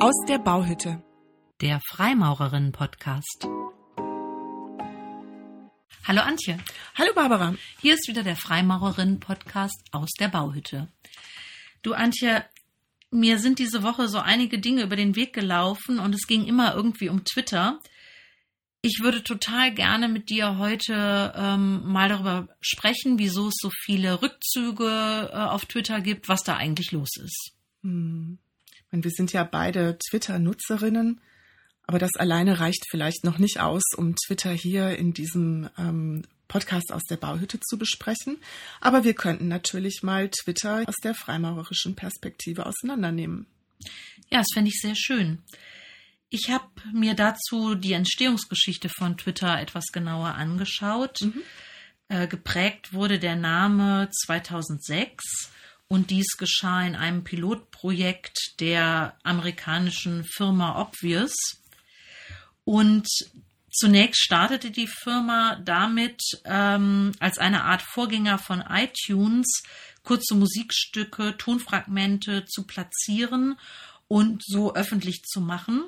Aus der Bauhütte. Der Freimaurerinnen-Podcast. Hallo Antje. Hallo Barbara. Hier ist wieder der Freimaurerinnen-Podcast aus der Bauhütte. Du Antje, mir sind diese Woche so einige Dinge über den Weg gelaufen und es ging immer irgendwie um Twitter. Ich würde total gerne mit dir heute ähm, mal darüber sprechen, wieso es so viele Rückzüge äh, auf Twitter gibt, was da eigentlich los ist. Hm. Wir sind ja beide Twitter-Nutzerinnen, aber das alleine reicht vielleicht noch nicht aus, um Twitter hier in diesem ähm, Podcast aus der Bauhütte zu besprechen. Aber wir könnten natürlich mal Twitter aus der freimaurerischen Perspektive auseinandernehmen. Ja, das fände ich sehr schön. Ich habe mir dazu die Entstehungsgeschichte von Twitter etwas genauer angeschaut. Mhm. Äh, geprägt wurde der Name 2006 und dies geschah in einem Pilotprojekt der amerikanischen Firma Obvious. Und zunächst startete die Firma damit, ähm, als eine Art Vorgänger von iTunes kurze Musikstücke, Tonfragmente zu platzieren und so öffentlich zu machen.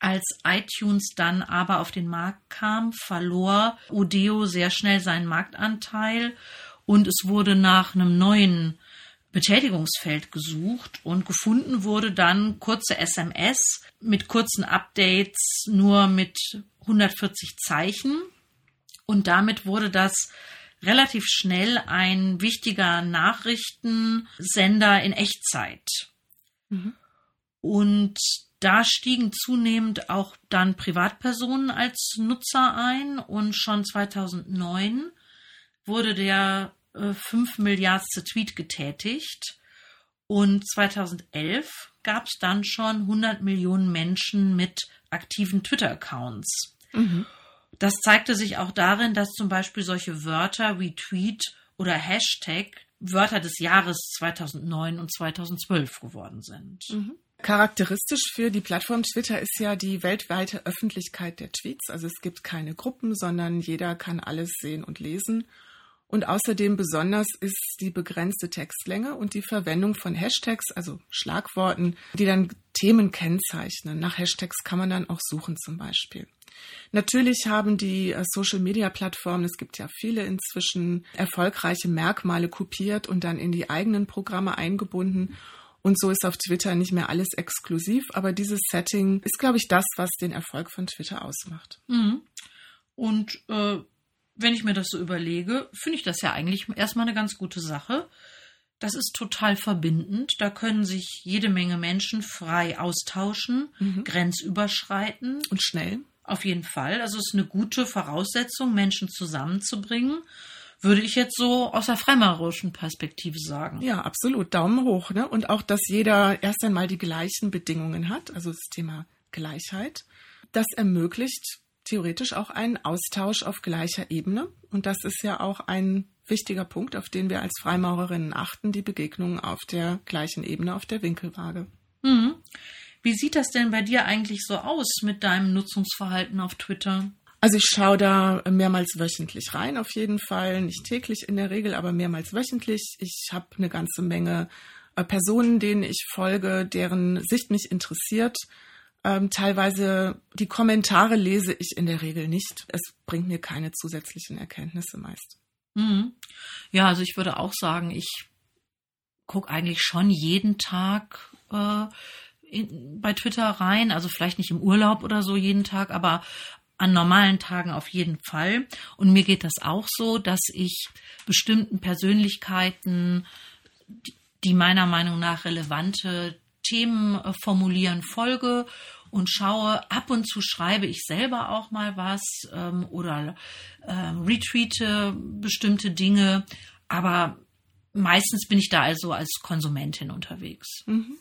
Als iTunes dann aber auf den Markt kam, verlor Odeo sehr schnell seinen Marktanteil und es wurde nach einem neuen Betätigungsfeld gesucht und gefunden wurde dann kurze SMS mit kurzen Updates nur mit 140 Zeichen und damit wurde das relativ schnell ein wichtiger Nachrichtensender in Echtzeit. Mhm. Und da stiegen zunehmend auch dann Privatpersonen als Nutzer ein und schon 2009 wurde der äh, 5 Milliardste Tweet getätigt und 2011 gab es dann schon 100 Millionen Menschen mit aktiven Twitter-Accounts. Mhm. Das zeigte sich auch darin, dass zum Beispiel solche Wörter wie Tweet oder Hashtag Wörter des Jahres 2009 und 2012 geworden sind. Mhm. Charakteristisch für die Plattform Twitter ist ja die weltweite Öffentlichkeit der Tweets. Also es gibt keine Gruppen, sondern jeder kann alles sehen und lesen. Und außerdem besonders ist die begrenzte Textlänge und die Verwendung von Hashtags, also Schlagworten, die dann Themen kennzeichnen. Nach Hashtags kann man dann auch suchen zum Beispiel. Natürlich haben die äh, Social-Media-Plattformen, es gibt ja viele inzwischen, erfolgreiche Merkmale kopiert und dann in die eigenen Programme eingebunden und so ist auf Twitter nicht mehr alles exklusiv, aber dieses Setting ist, glaube ich, das, was den Erfolg von Twitter ausmacht. Mhm. Und äh, wenn ich mir das so überlege, finde ich das ja eigentlich erstmal eine ganz gute Sache. Das ist total verbindend. Da können sich jede Menge Menschen frei austauschen, mhm. grenzüberschreiten. Und schnell. Auf jeden Fall. Also es ist eine gute Voraussetzung, Menschen zusammenzubringen würde ich jetzt so aus der freimaurerischen Perspektive sagen. Ja, absolut. Daumen hoch. Ne? Und auch, dass jeder erst einmal die gleichen Bedingungen hat, also das Thema Gleichheit. Das ermöglicht theoretisch auch einen Austausch auf gleicher Ebene. Und das ist ja auch ein wichtiger Punkt, auf den wir als Freimaurerinnen achten, die Begegnung auf der gleichen Ebene, auf der Winkelwaage. Mhm. Wie sieht das denn bei dir eigentlich so aus mit deinem Nutzungsverhalten auf Twitter? Also ich schaue da mehrmals wöchentlich rein, auf jeden Fall. Nicht täglich in der Regel, aber mehrmals wöchentlich. Ich habe eine ganze Menge äh, Personen, denen ich folge, deren Sicht mich interessiert. Ähm, teilweise die Kommentare lese ich in der Regel nicht. Es bringt mir keine zusätzlichen Erkenntnisse meist. Mhm. Ja, also ich würde auch sagen, ich gucke eigentlich schon jeden Tag äh, in, bei Twitter rein. Also vielleicht nicht im Urlaub oder so jeden Tag, aber an normalen Tagen auf jeden Fall. Und mir geht das auch so, dass ich bestimmten Persönlichkeiten, die meiner Meinung nach relevante Themen äh, formulieren, folge und schaue. Ab und zu schreibe ich selber auch mal was ähm, oder äh, retweete bestimmte Dinge. Aber meistens bin ich da also als Konsumentin unterwegs. Mhm.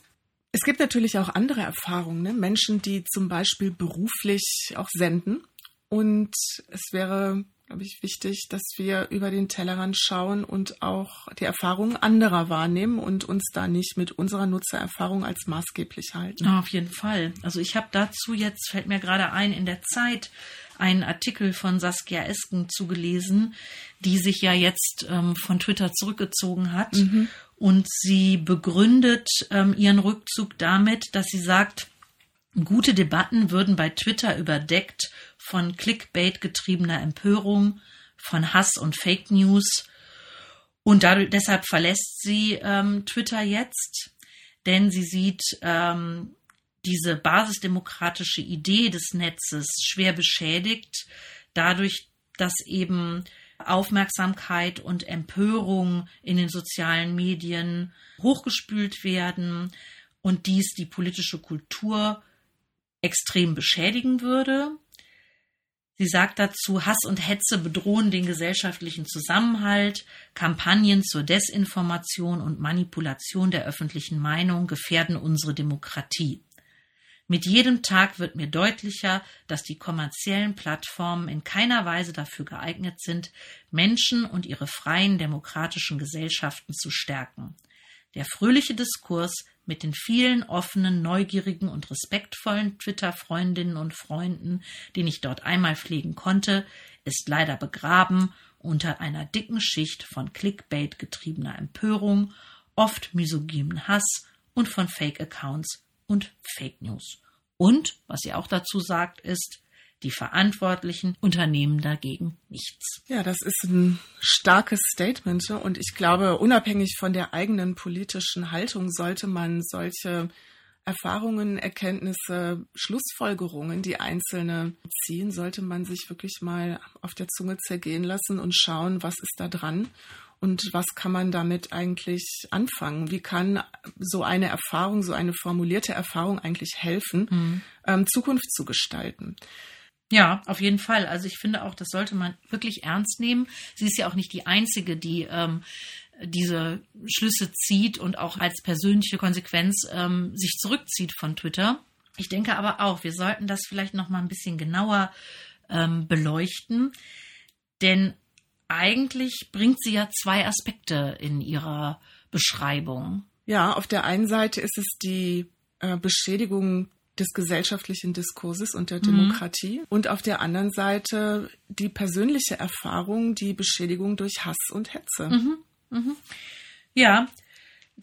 Es gibt natürlich auch andere Erfahrungen, ne? Menschen, die zum Beispiel beruflich auch senden. Und es wäre, glaube ich, wichtig, dass wir über den Tellerrand schauen und auch die Erfahrungen anderer wahrnehmen und uns da nicht mit unserer Nutzererfahrung als maßgeblich halten. auf jeden Fall. Also ich habe dazu jetzt, fällt mir gerade ein, in der Zeit einen Artikel von Saskia Esken zugelesen, die sich ja jetzt ähm, von Twitter zurückgezogen hat. Mhm. Und sie begründet ähm, ihren Rückzug damit, dass sie sagt, Gute Debatten würden bei Twitter überdeckt von Clickbait getriebener Empörung, von Hass und Fake News. Und dadurch, deshalb verlässt sie ähm, Twitter jetzt, denn sie sieht ähm, diese basisdemokratische Idee des Netzes schwer beschädigt, dadurch, dass eben Aufmerksamkeit und Empörung in den sozialen Medien hochgespült werden und dies die politische Kultur extrem beschädigen würde. Sie sagt dazu, Hass und Hetze bedrohen den gesellschaftlichen Zusammenhalt, Kampagnen zur Desinformation und Manipulation der öffentlichen Meinung gefährden unsere Demokratie. Mit jedem Tag wird mir deutlicher, dass die kommerziellen Plattformen in keiner Weise dafür geeignet sind, Menschen und ihre freien demokratischen Gesellschaften zu stärken. Der fröhliche Diskurs mit den vielen offenen, neugierigen und respektvollen Twitter-Freundinnen und Freunden, den ich dort einmal pflegen konnte, ist leider begraben unter einer dicken Schicht von Clickbait getriebener Empörung, oft misogynen Hass und von Fake-Accounts und Fake News. Und, was sie auch dazu sagt, ist, die Verantwortlichen unternehmen dagegen nichts. Ja, das ist ein starkes Statement und ich glaube, unabhängig von der eigenen politischen Haltung sollte man solche Erfahrungen, Erkenntnisse, Schlussfolgerungen, die Einzelne ziehen, sollte man sich wirklich mal auf der Zunge zergehen lassen und schauen, was ist da dran und was kann man damit eigentlich anfangen? Wie kann so eine Erfahrung, so eine formulierte Erfahrung eigentlich helfen, mhm. ähm, Zukunft zu gestalten? Ja, auf jeden Fall. Also ich finde auch, das sollte man wirklich ernst nehmen. Sie ist ja auch nicht die Einzige, die ähm, diese Schlüsse zieht und auch als persönliche Konsequenz ähm, sich zurückzieht von Twitter. Ich denke aber auch, wir sollten das vielleicht noch mal ein bisschen genauer ähm, beleuchten, denn eigentlich bringt sie ja zwei Aspekte in ihrer Beschreibung. Ja, auf der einen Seite ist es die äh, Beschädigung des gesellschaftlichen Diskurses und der mhm. Demokratie mhm. und auf der anderen Seite die persönliche Erfahrung, die Beschädigung durch Hass und Hetze. Mhm. Mhm. Ja,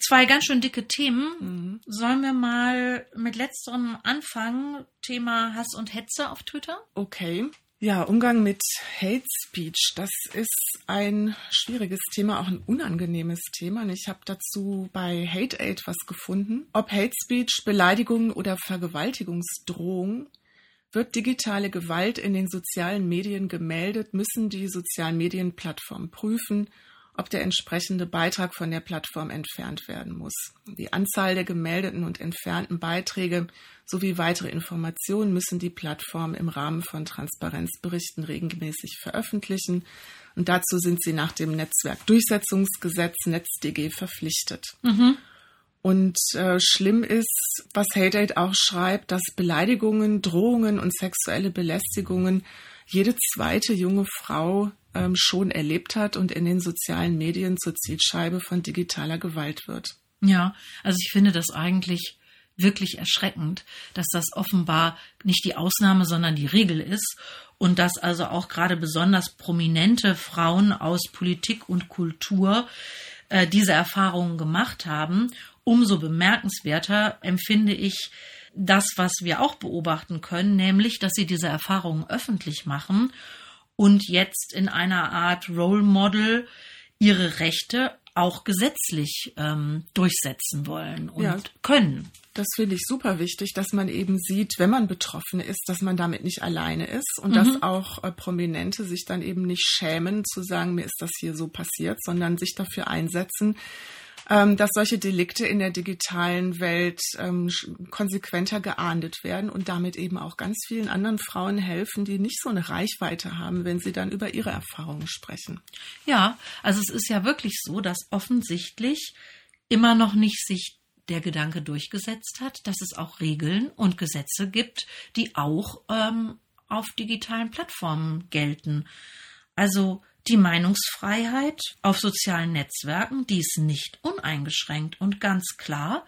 zwei ganz schön dicke Themen. Mhm. Sollen wir mal mit letzterem anfangen? Thema Hass und Hetze auf Twitter? Okay. Ja, Umgang mit Hate Speech, das ist ein schwieriges Thema, auch ein unangenehmes Thema. Und ich habe dazu bei Hate Aid was gefunden. Ob Hate Speech, Beleidigung oder Vergewaltigungsdrohung, wird digitale Gewalt in den sozialen Medien gemeldet, müssen die sozialen Medienplattformen prüfen ob der entsprechende Beitrag von der Plattform entfernt werden muss. Die Anzahl der gemeldeten und entfernten Beiträge sowie weitere Informationen müssen die Plattformen im Rahmen von Transparenzberichten regelmäßig veröffentlichen. Und dazu sind sie nach dem Netzwerkdurchsetzungsgesetz NetzDG verpflichtet. Mhm. Und äh, schlimm ist, was HateAid auch schreibt, dass Beleidigungen, Drohungen und sexuelle Belästigungen jede zweite junge Frau ähm, schon erlebt hat und in den sozialen Medien zur Zielscheibe von digitaler Gewalt wird. Ja, also ich finde das eigentlich wirklich erschreckend, dass das offenbar nicht die Ausnahme, sondern die Regel ist und dass also auch gerade besonders prominente Frauen aus Politik und Kultur äh, diese Erfahrungen gemacht haben. Umso bemerkenswerter empfinde ich das, was wir auch beobachten können, nämlich, dass sie diese Erfahrungen öffentlich machen und jetzt in einer Art Role Model ihre Rechte auch gesetzlich ähm, durchsetzen wollen und ja, können. Das finde ich super wichtig, dass man eben sieht, wenn man betroffen ist, dass man damit nicht alleine ist und mhm. dass auch äh, Prominente sich dann eben nicht schämen zu sagen, mir ist das hier so passiert, sondern sich dafür einsetzen, dass solche Delikte in der digitalen Welt ähm, konsequenter geahndet werden und damit eben auch ganz vielen anderen Frauen helfen, die nicht so eine Reichweite haben, wenn sie dann über ihre Erfahrungen sprechen. Ja, also es ist ja wirklich so, dass offensichtlich immer noch nicht sich der Gedanke durchgesetzt hat, dass es auch Regeln und Gesetze gibt, die auch ähm, auf digitalen Plattformen gelten. Also die Meinungsfreiheit auf sozialen Netzwerken, die ist nicht uneingeschränkt und ganz klar.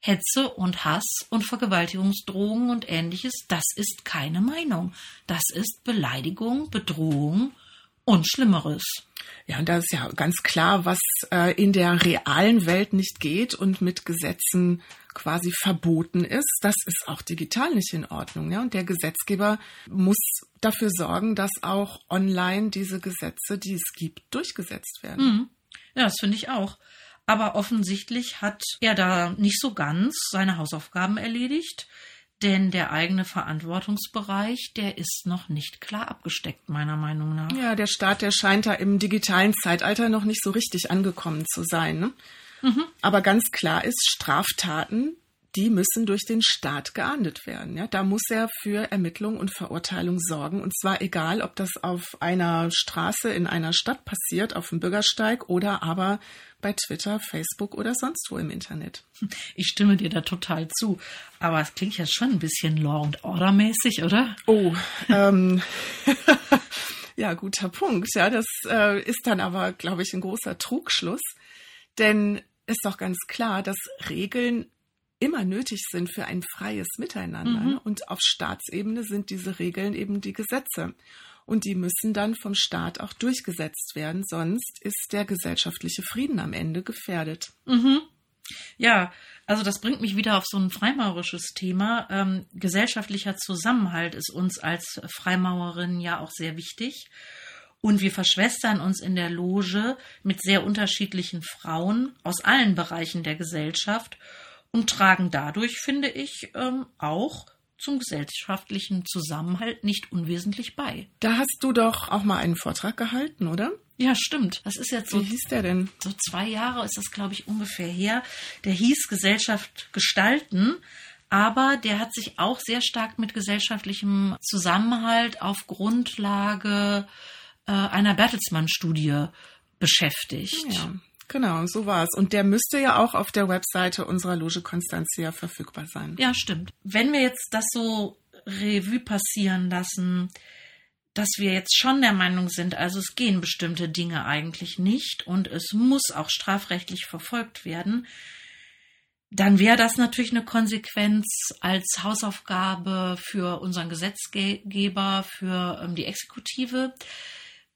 Hetze und Hass und Vergewaltigungsdrohungen und ähnliches, das ist keine Meinung. Das ist Beleidigung, Bedrohung und Schlimmeres. Ja, und da ist ja ganz klar, was äh, in der realen Welt nicht geht und mit Gesetzen quasi verboten ist, das ist auch digital nicht in Ordnung. Ja? Und der Gesetzgeber muss dafür sorgen, dass auch online diese Gesetze, die es gibt, durchgesetzt werden. Mhm. Ja, das finde ich auch. Aber offensichtlich hat er da nicht so ganz seine Hausaufgaben erledigt. Denn der eigene Verantwortungsbereich, der ist noch nicht klar abgesteckt, meiner Meinung nach. Ja, der Staat, der scheint da im digitalen Zeitalter noch nicht so richtig angekommen zu sein. Ne? Mhm. Aber ganz klar ist, Straftaten, die müssen durch den Staat geahndet werden. Ja, da muss er für Ermittlung und Verurteilung sorgen. Und zwar egal, ob das auf einer Straße in einer Stadt passiert, auf dem Bürgersteig oder aber bei Twitter, Facebook oder sonst wo im Internet. Ich stimme dir da total zu. Aber es klingt ja schon ein bisschen Law and Order mäßig, oder? Oh, ähm, ja, guter Punkt. Ja, das äh, ist dann aber, glaube ich, ein großer Trugschluss. Denn ist doch ganz klar, dass Regeln immer nötig sind für ein freies Miteinander. Mhm. Und auf Staatsebene sind diese Regeln eben die Gesetze. Und die müssen dann vom Staat auch durchgesetzt werden, sonst ist der gesellschaftliche Frieden am Ende gefährdet. Mhm. Ja, also das bringt mich wieder auf so ein freimaurisches Thema. Ähm, gesellschaftlicher Zusammenhalt ist uns als Freimaurerinnen ja auch sehr wichtig. Und wir verschwestern uns in der Loge mit sehr unterschiedlichen Frauen aus allen Bereichen der Gesellschaft und tragen dadurch, finde ich, ähm, auch zum gesellschaftlichen Zusammenhalt nicht unwesentlich bei. Da hast du doch auch mal einen Vortrag gehalten, oder? Ja, stimmt. Das ist jetzt so. Wie hieß der denn? So zwei Jahre ist das, glaube ich, ungefähr her. Der hieß Gesellschaft gestalten. Aber der hat sich auch sehr stark mit gesellschaftlichem Zusammenhalt auf Grundlage äh, einer Bertelsmann-Studie beschäftigt. Ja. Genau, so war es. Und der müsste ja auch auf der Webseite unserer Loge Constantia verfügbar sein. Ja, stimmt. Wenn wir jetzt das so Revue passieren lassen, dass wir jetzt schon der Meinung sind, also es gehen bestimmte Dinge eigentlich nicht und es muss auch strafrechtlich verfolgt werden, dann wäre das natürlich eine Konsequenz als Hausaufgabe für unseren Gesetzgeber, für ähm, die Exekutive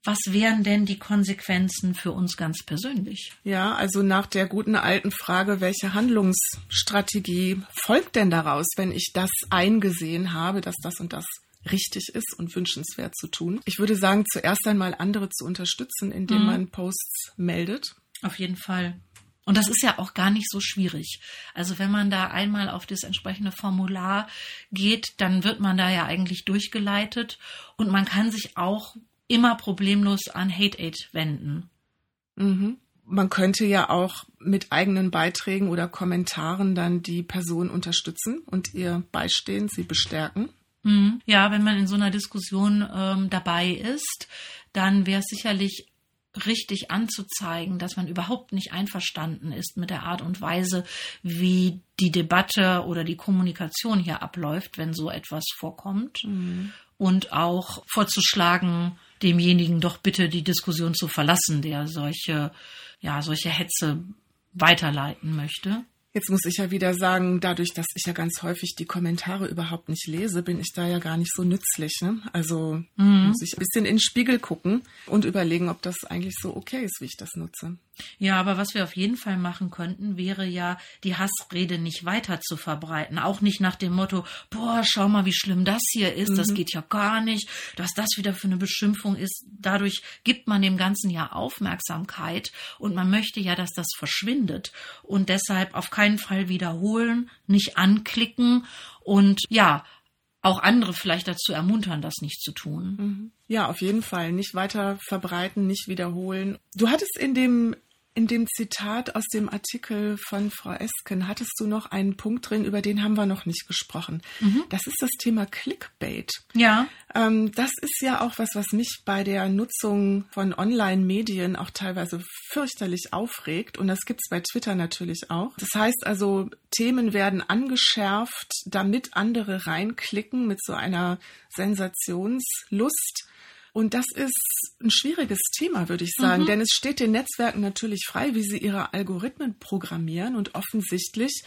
was wären denn die Konsequenzen für uns ganz persönlich? Ja, also nach der guten alten Frage, welche Handlungsstrategie folgt denn daraus, wenn ich das eingesehen habe, dass das und das richtig ist und wünschenswert zu tun? Ich würde sagen, zuerst einmal andere zu unterstützen, indem mhm. man Posts meldet. Auf jeden Fall. Und das ist ja auch gar nicht so schwierig. Also wenn man da einmal auf das entsprechende Formular geht, dann wird man da ja eigentlich durchgeleitet und man kann sich auch immer problemlos an Hate Aid wenden. Mhm. Man könnte ja auch mit eigenen Beiträgen oder Kommentaren dann die Person unterstützen und ihr beistehen, sie bestärken. Mhm. Ja, wenn man in so einer Diskussion ähm, dabei ist, dann wäre es sicherlich richtig anzuzeigen, dass man überhaupt nicht einverstanden ist mit der Art und Weise, wie die Debatte oder die Kommunikation hier abläuft, wenn so etwas vorkommt. Mhm. Und auch vorzuschlagen, demjenigen doch bitte die Diskussion zu verlassen, der solche, ja, solche Hetze weiterleiten möchte. Jetzt muss ich ja wieder sagen, dadurch, dass ich ja ganz häufig die Kommentare überhaupt nicht lese, bin ich da ja gar nicht so nützlich. Ne? Also mhm. muss ich ein bisschen in den Spiegel gucken und überlegen, ob das eigentlich so okay ist, wie ich das nutze. Ja, aber was wir auf jeden Fall machen könnten, wäre ja, die Hassrede nicht weiter zu verbreiten. Auch nicht nach dem Motto, boah, schau mal, wie schlimm das hier ist, mhm. das geht ja gar nicht, dass das wieder für eine Beschimpfung ist. Dadurch gibt man dem Ganzen ja Aufmerksamkeit und man möchte ja, dass das verschwindet. Und deshalb auf keinen Fall wiederholen, nicht anklicken und ja, auch andere vielleicht dazu ermuntern, das nicht zu tun. Mhm. Ja, auf jeden Fall. Nicht weiter verbreiten, nicht wiederholen. Du hattest in dem in dem Zitat aus dem Artikel von Frau Esken hattest du noch einen Punkt drin, über den haben wir noch nicht gesprochen. Mhm. Das ist das Thema Clickbait. Ja. Ähm, das ist ja auch was, was mich bei der Nutzung von Online-Medien auch teilweise fürchterlich aufregt. Und das gibt es bei Twitter natürlich auch. Das heißt also, Themen werden angeschärft, damit andere reinklicken mit so einer Sensationslust. Und das ist ein schwieriges Thema, würde ich sagen, mhm. denn es steht den Netzwerken natürlich frei, wie sie ihre Algorithmen programmieren und offensichtlich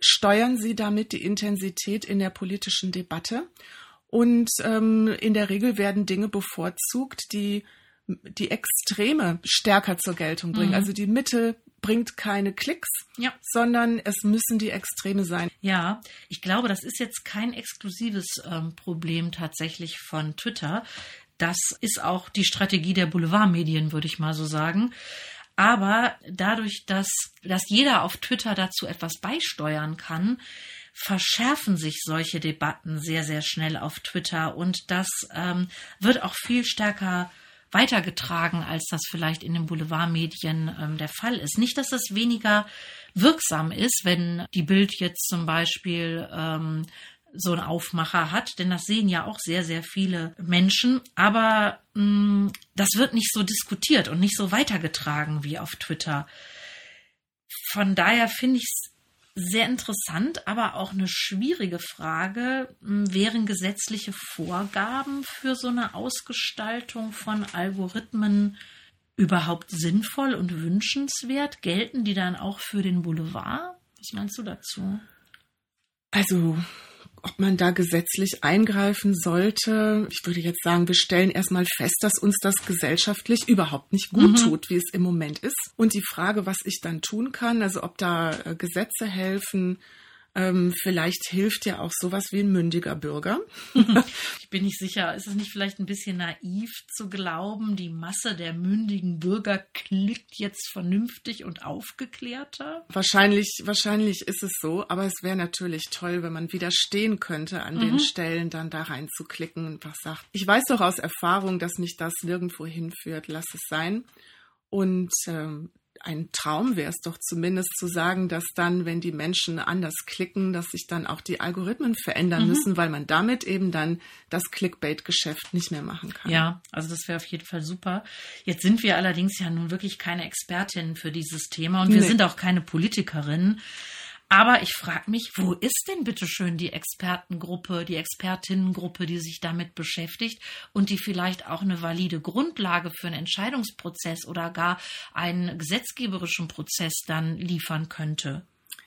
steuern sie damit die Intensität in der politischen Debatte. Und ähm, in der Regel werden Dinge bevorzugt, die die Extreme stärker zur Geltung bringen. Mhm. Also die Mitte bringt keine Klicks, ja. sondern es müssen die Extreme sein. Ja, ich glaube, das ist jetzt kein exklusives ähm, Problem tatsächlich von Twitter. Das ist auch die Strategie der Boulevardmedien, würde ich mal so sagen. Aber dadurch, dass, dass jeder auf Twitter dazu etwas beisteuern kann, verschärfen sich solche Debatten sehr, sehr schnell auf Twitter und das ähm, wird auch viel stärker weitergetragen, als das vielleicht in den Boulevardmedien ähm, der Fall ist. Nicht, dass das weniger wirksam ist, wenn die Bild jetzt zum Beispiel ähm, so einen Aufmacher hat, denn das sehen ja auch sehr, sehr viele Menschen. Aber mh, mm, das wird nicht so diskutiert und nicht so weitergetragen wie auf Twitter. Von daher finde ich es sehr interessant, aber auch eine schwierige Frage. Hm, wären gesetzliche Vorgaben für so eine Ausgestaltung von Algorithmen überhaupt sinnvoll und wünschenswert? Gelten die dann auch für den Boulevard? Was meinst du dazu? Also ob man da gesetzlich eingreifen sollte. Ich würde jetzt sagen, wir stellen erstmal fest, dass uns das gesellschaftlich überhaupt nicht gut mhm. tut, wie es im Moment ist. Und die Frage, was ich dann tun kann, also ob da äh, Gesetze helfen, ähm, vielleicht hilft ja auch sowas wie ein mündiger Bürger. ich bin nicht sicher, ist es nicht vielleicht ein bisschen naiv zu glauben, die Masse der mündigen Bürger klickt jetzt vernünftig und aufgeklärter? Wahrscheinlich, wahrscheinlich ist es so, aber es wäre natürlich toll, wenn man widerstehen könnte, an mhm. den Stellen dann da reinzuklicken und was sagt. Ich weiß doch aus Erfahrung, dass mich das nirgendwo hinführt. Lass es sein. Und ähm, ein Traum wäre es doch zumindest zu sagen, dass dann, wenn die Menschen anders klicken, dass sich dann auch die Algorithmen verändern mhm. müssen, weil man damit eben dann das Clickbait-Geschäft nicht mehr machen kann. Ja, also das wäre auf jeden Fall super. Jetzt sind wir allerdings ja nun wirklich keine Expertinnen für dieses Thema und wir nee. sind auch keine Politikerinnen. Aber ich frage mich, wo ist denn bitte schön die Expertengruppe, die Expertinnengruppe, die sich damit beschäftigt und die vielleicht auch eine valide Grundlage für einen Entscheidungsprozess oder gar einen gesetzgeberischen Prozess dann liefern könnte?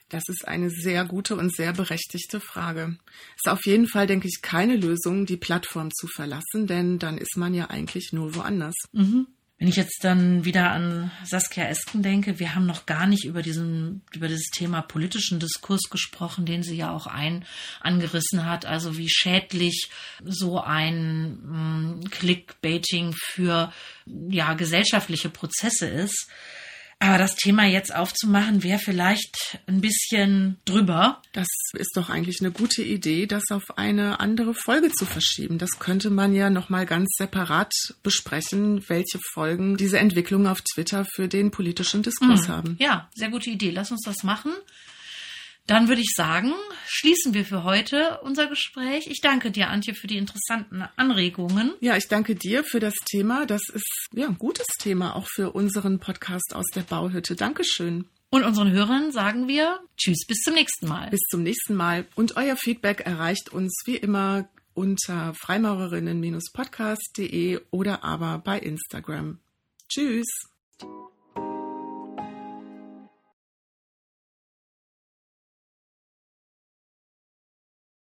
Das ist eine sehr gute und sehr berechtigte Frage. Ist auf jeden Fall, denke ich, keine Lösung, die Plattform zu verlassen, denn dann ist man ja eigentlich nur woanders. Mhm. Wenn ich jetzt dann wieder an Saskia Esken denke, wir haben noch gar nicht über diesen, über dieses Thema politischen Diskurs gesprochen, den sie ja auch ein, angerissen hat. Also wie schädlich so ein mh, mm, Clickbaiting für, ja, gesellschaftliche Prozesse ist. Aber das Thema jetzt aufzumachen, wäre vielleicht ein bisschen drüber. Das ist doch eigentlich eine gute Idee, das auf eine andere Folge zu verschieben. Das könnte man ja nochmal ganz separat besprechen, welche Folgen diese Entwicklung auf Twitter für den politischen Diskurs hm. haben. Ja, sehr gute Idee. Lass uns das machen. Dann würde ich sagen, schließen wir für heute unser Gespräch. Ich danke dir, Antje, für die interessanten Anregungen. Ja, ich danke dir für das Thema. Das ist ja ein gutes Thema auch für unseren Podcast aus der Bauhütte. Dankeschön. Und unseren Hörern sagen wir Tschüss, bis zum nächsten Mal. Bis zum nächsten Mal. Und euer Feedback erreicht uns wie immer unter freimaurerinnen-podcast.de oder aber bei Instagram. Tschüss.